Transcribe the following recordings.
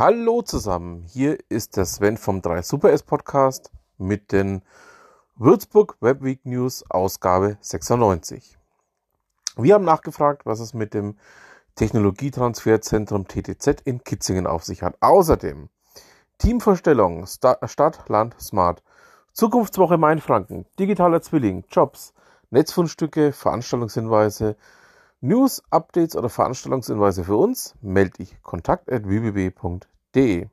Hallo zusammen, hier ist der Sven vom 3 Super S Podcast mit den Würzburg Web Week News Ausgabe 96. Wir haben nachgefragt, was es mit dem Technologietransferzentrum TTZ in Kitzingen auf sich hat. Außerdem Teamvorstellung, Stadt, Land, Smart, Zukunftswoche Mainfranken, digitaler Zwilling, Jobs, Netzfundstücke, Veranstaltungshinweise, News, Updates oder Veranstaltungshinweise für uns, melde dich kontakt.wbb.de.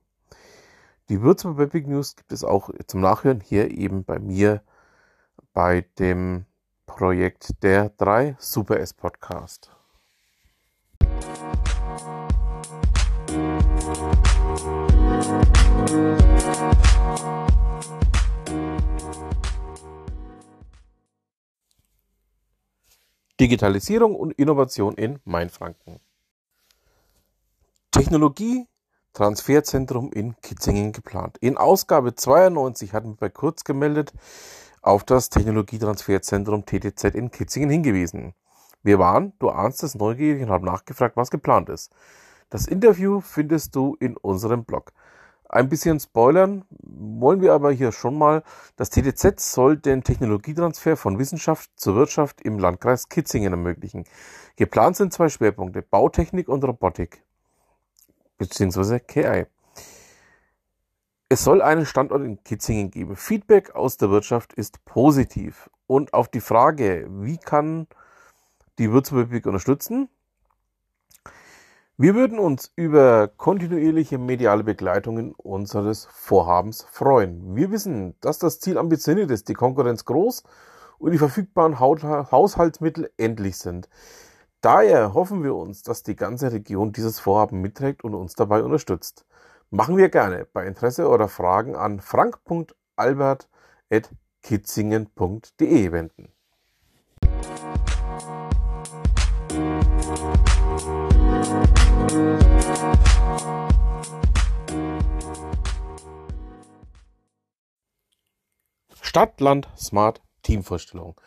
Die Würzburg Webig News gibt es auch zum Nachhören hier eben bei mir bei dem Projekt der 3 Super S Podcast. Digitalisierung und Innovation in Mainfranken. Technologie Transferzentrum in Kitzingen geplant. In Ausgabe 92 hatten wir bei Kurz gemeldet auf das Technologietransferzentrum TTZ in Kitzingen hingewiesen. Wir waren, du ahnst es, neugierig und haben nachgefragt, was geplant ist. Das Interview findest du in unserem Blog. Ein bisschen spoilern wollen wir aber hier schon mal. Das TTZ soll den Technologietransfer von Wissenschaft zur Wirtschaft im Landkreis Kitzingen ermöglichen. Geplant sind zwei Schwerpunkte, Bautechnik und Robotik, beziehungsweise KI. Es soll einen Standort in Kitzingen geben. Feedback aus der Wirtschaft ist positiv. Und auf die Frage, wie kann die Würzburg unterstützen, wir würden uns über kontinuierliche mediale Begleitungen unseres Vorhabens freuen. Wir wissen, dass das Ziel ambitioniert ist, die Konkurrenz groß und die verfügbaren Haushaltsmittel endlich sind. Daher hoffen wir uns, dass die ganze Region dieses Vorhaben mitträgt und uns dabei unterstützt. Machen wir gerne bei Interesse oder Fragen an frank.albert.kitzingen.de wenden. Stadt, Land, Smart Teamvorstellung.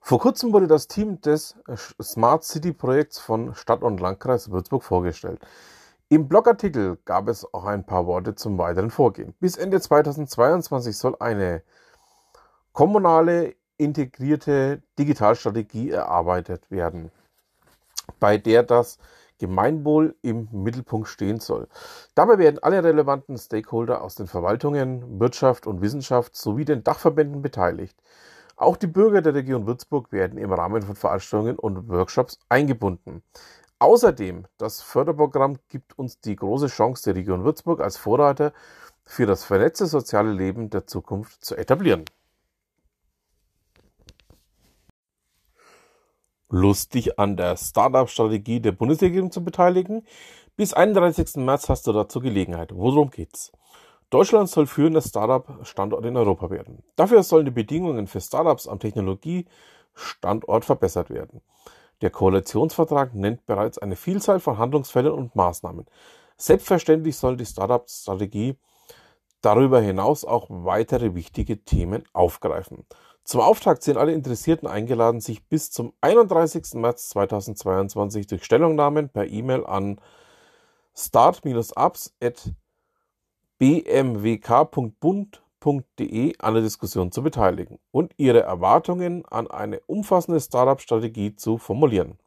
Vor kurzem wurde das Team des Smart City Projekts von Stadt und Landkreis Würzburg vorgestellt. Im Blogartikel gab es auch ein paar Worte zum weiteren Vorgehen. Bis Ende 2022 soll eine kommunale integrierte Digitalstrategie erarbeitet werden, bei der das Gemeinwohl im Mittelpunkt stehen soll. Dabei werden alle relevanten Stakeholder aus den Verwaltungen, Wirtschaft und Wissenschaft sowie den Dachverbänden beteiligt. Auch die Bürger der Region Würzburg werden im Rahmen von Veranstaltungen und Workshops eingebunden. Außerdem, das Förderprogramm gibt uns die große Chance, die Region Würzburg als Vorreiter für das vernetzte soziale Leben der Zukunft zu etablieren. Lustig an der Startup-Strategie der Bundesregierung zu beteiligen. Bis 31. März hast du dazu Gelegenheit. Worum geht's? Deutschland soll führender Startup-Standort in Europa werden. Dafür sollen die Bedingungen für Startups am Technologiestandort verbessert werden. Der Koalitionsvertrag nennt bereits eine Vielzahl von Handlungsfeldern und Maßnahmen. Selbstverständlich soll die Startup-Strategie darüber hinaus auch weitere wichtige Themen aufgreifen. Zum Auftakt sind alle Interessierten eingeladen, sich bis zum 31. März 2022 durch Stellungnahmen per E-Mail an start-ups.bmwk.bund.de an der Diskussion zu beteiligen und ihre Erwartungen an eine umfassende Startup-Strategie zu formulieren.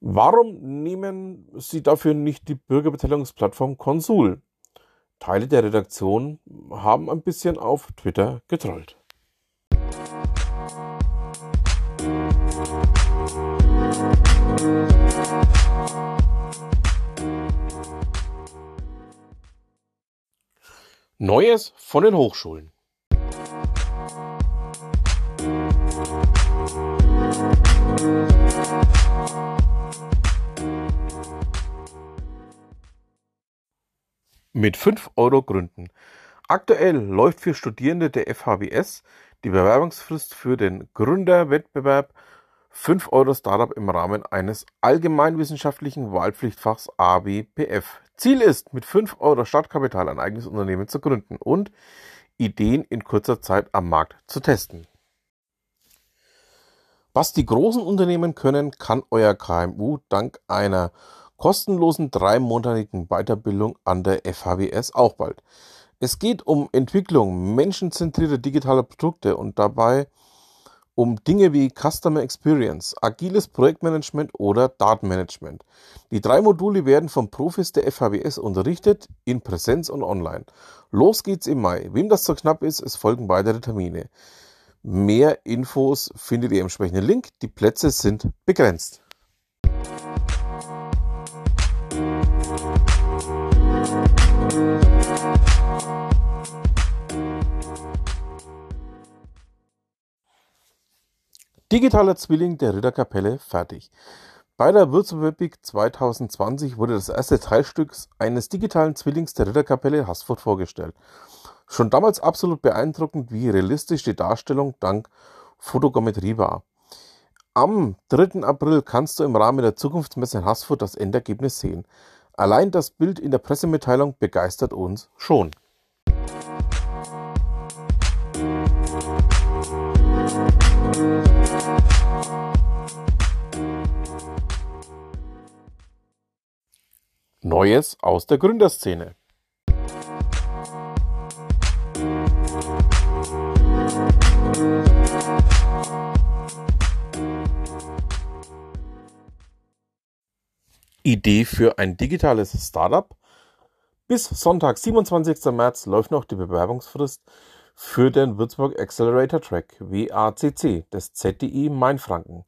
Warum nehmen Sie dafür nicht die Bürgerbeteiligungsplattform Konsul? Teile der Redaktion haben ein bisschen auf Twitter getrollt. Neues von den Hochschulen. Mit 5 Euro gründen. Aktuell läuft für Studierende der FHBS die Bewerbungsfrist für den Gründerwettbewerb 5 Euro Startup im Rahmen eines allgemeinwissenschaftlichen Wahlpflichtfachs ABPF. Ziel ist, mit 5 Euro Startkapital ein eigenes Unternehmen zu gründen und Ideen in kurzer Zeit am Markt zu testen. Was die großen Unternehmen können, kann euer KMU dank einer kostenlosen dreimonatigen Weiterbildung an der FHWS auch bald. Es geht um Entwicklung menschenzentrierter digitaler Produkte und dabei um Dinge wie Customer Experience, agiles Projektmanagement oder Datenmanagement. Die drei Module werden von Profis der FHWS unterrichtet, in Präsenz und online. Los geht's im Mai. Wem das zu knapp ist, es folgen weitere Termine. Mehr Infos findet ihr im entsprechenden Link. Die Plätze sind begrenzt. Digitaler Zwilling der Ritterkapelle fertig. Bei der Würzburg 2020 wurde das erste Teilstück eines digitalen Zwillings der Ritterkapelle Haßfurt vorgestellt. Schon damals absolut beeindruckend, wie realistisch die Darstellung dank Fotogrammetrie war. Am 3. April kannst du im Rahmen der Zukunftsmesse in Haßfurt das Endergebnis sehen. Allein das Bild in der Pressemitteilung begeistert uns schon. Neues aus der Gründerszene. Idee für ein digitales Startup? Bis Sonntag, 27. März, läuft noch die Bewerbungsfrist für den Würzburg Accelerator Track WACC des ZDI Mainfranken.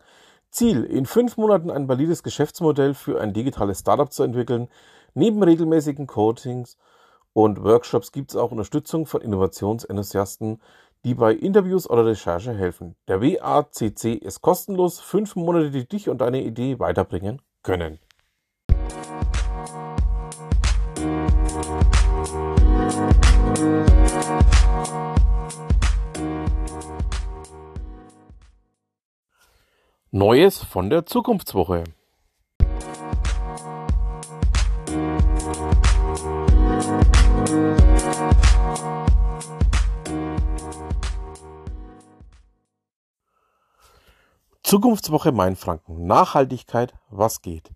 Ziel, in fünf Monaten ein valides Geschäftsmodell für ein digitales Startup zu entwickeln. Neben regelmäßigen Coachings und Workshops gibt es auch Unterstützung von Innovationsenthusiasten, die bei Interviews oder Recherche helfen. Der WACC ist kostenlos, fünf Monate, die dich und deine Idee weiterbringen können. Neues von der Zukunftswoche. Zukunftswoche Mainfranken. Nachhaltigkeit, was geht?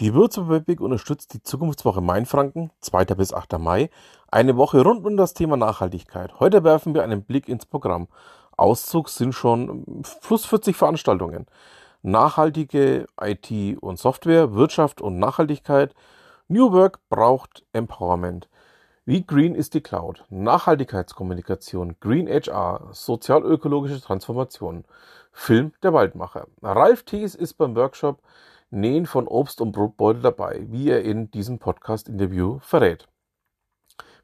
Die Würzburg unterstützt die Zukunftswoche Mainfranken, 2. bis 8. Mai, eine Woche rund um das Thema Nachhaltigkeit. Heute werfen wir einen Blick ins Programm. Auszug sind schon plus 40 Veranstaltungen. Nachhaltige IT und Software, Wirtschaft und Nachhaltigkeit. New Work braucht Empowerment. Wie green ist die Cloud? Nachhaltigkeitskommunikation, Green HR, sozialökologische Transformation. Film Der Waldmacher. Ralf Thies ist beim Workshop Nähen von Obst und Brotbeutel dabei, wie er in diesem Podcast-Interview verrät.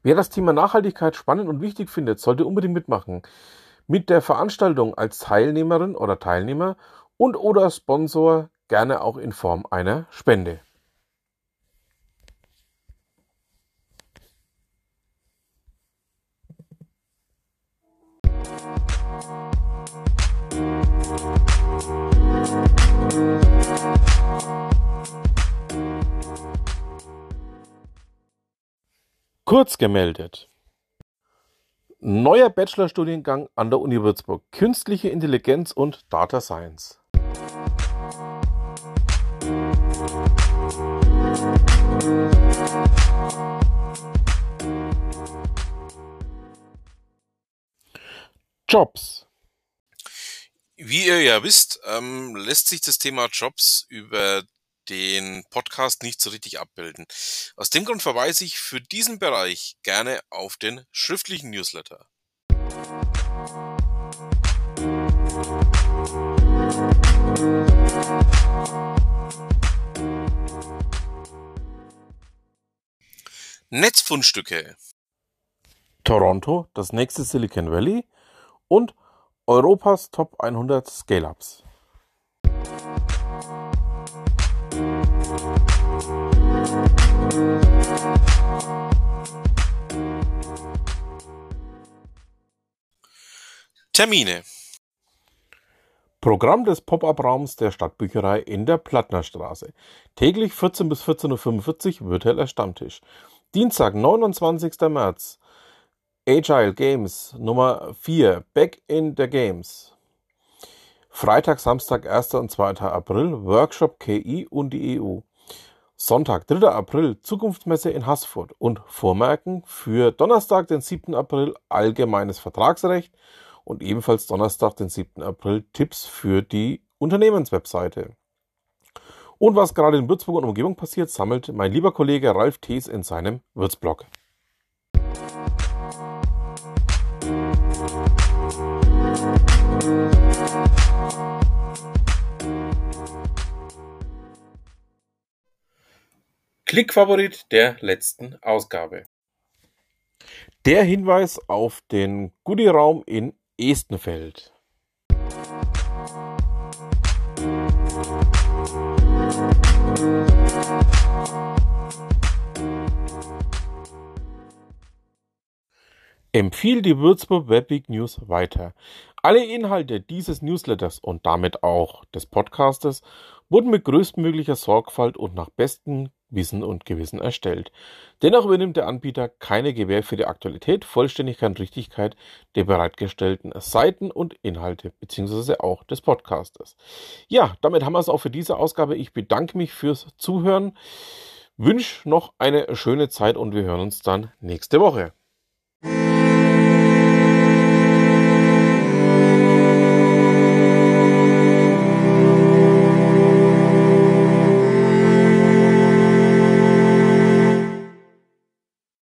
Wer das Thema Nachhaltigkeit spannend und wichtig findet, sollte unbedingt mitmachen mit der Veranstaltung als Teilnehmerin oder Teilnehmer und oder Sponsor gerne auch in Form einer Spende. Kurz gemeldet. Neuer Bachelorstudiengang an der Uni Würzburg: Künstliche Intelligenz und Data Science. Jobs. Wie ihr ja wisst, ähm, lässt sich das Thema Jobs über den Podcast nicht so richtig abbilden. Aus dem Grund verweise ich für diesen Bereich gerne auf den schriftlichen Newsletter. Netzfundstücke. Toronto, das nächste Silicon Valley und Europas Top 100 Scale-Ups. Termine. Programm des Pop-up-Raums der Stadtbücherei in der Plattnerstraße. Täglich 14 bis 14.45 Uhr virtueller Stammtisch. Dienstag, 29. März. Agile Games Nummer 4. Back in the Games. Freitag, Samstag, 1. und 2. April. Workshop KI und die EU. Sonntag, 3. April, Zukunftsmesse in Haßfurt und Vormerken für Donnerstag, den 7. April, allgemeines Vertragsrecht und ebenfalls Donnerstag, den 7. April, Tipps für die Unternehmenswebseite. Und was gerade in Würzburg und Umgebung passiert, sammelt mein lieber Kollege Ralf Thees in seinem Würzblog. Klickfavorit der letzten Ausgabe. Der Hinweis auf den Goodie-Raum in Estenfeld. Empfiehl die Würzburg Webweek News weiter. Alle Inhalte dieses Newsletters und damit auch des Podcastes wurden mit größtmöglicher Sorgfalt und nach bestem Wissen und Gewissen erstellt. Dennoch übernimmt der Anbieter keine Gewähr für die Aktualität, Vollständigkeit und Richtigkeit der bereitgestellten Seiten und Inhalte beziehungsweise auch des Podcastes. Ja, damit haben wir es auch für diese Ausgabe. Ich bedanke mich fürs Zuhören, wünsche noch eine schöne Zeit und wir hören uns dann nächste Woche.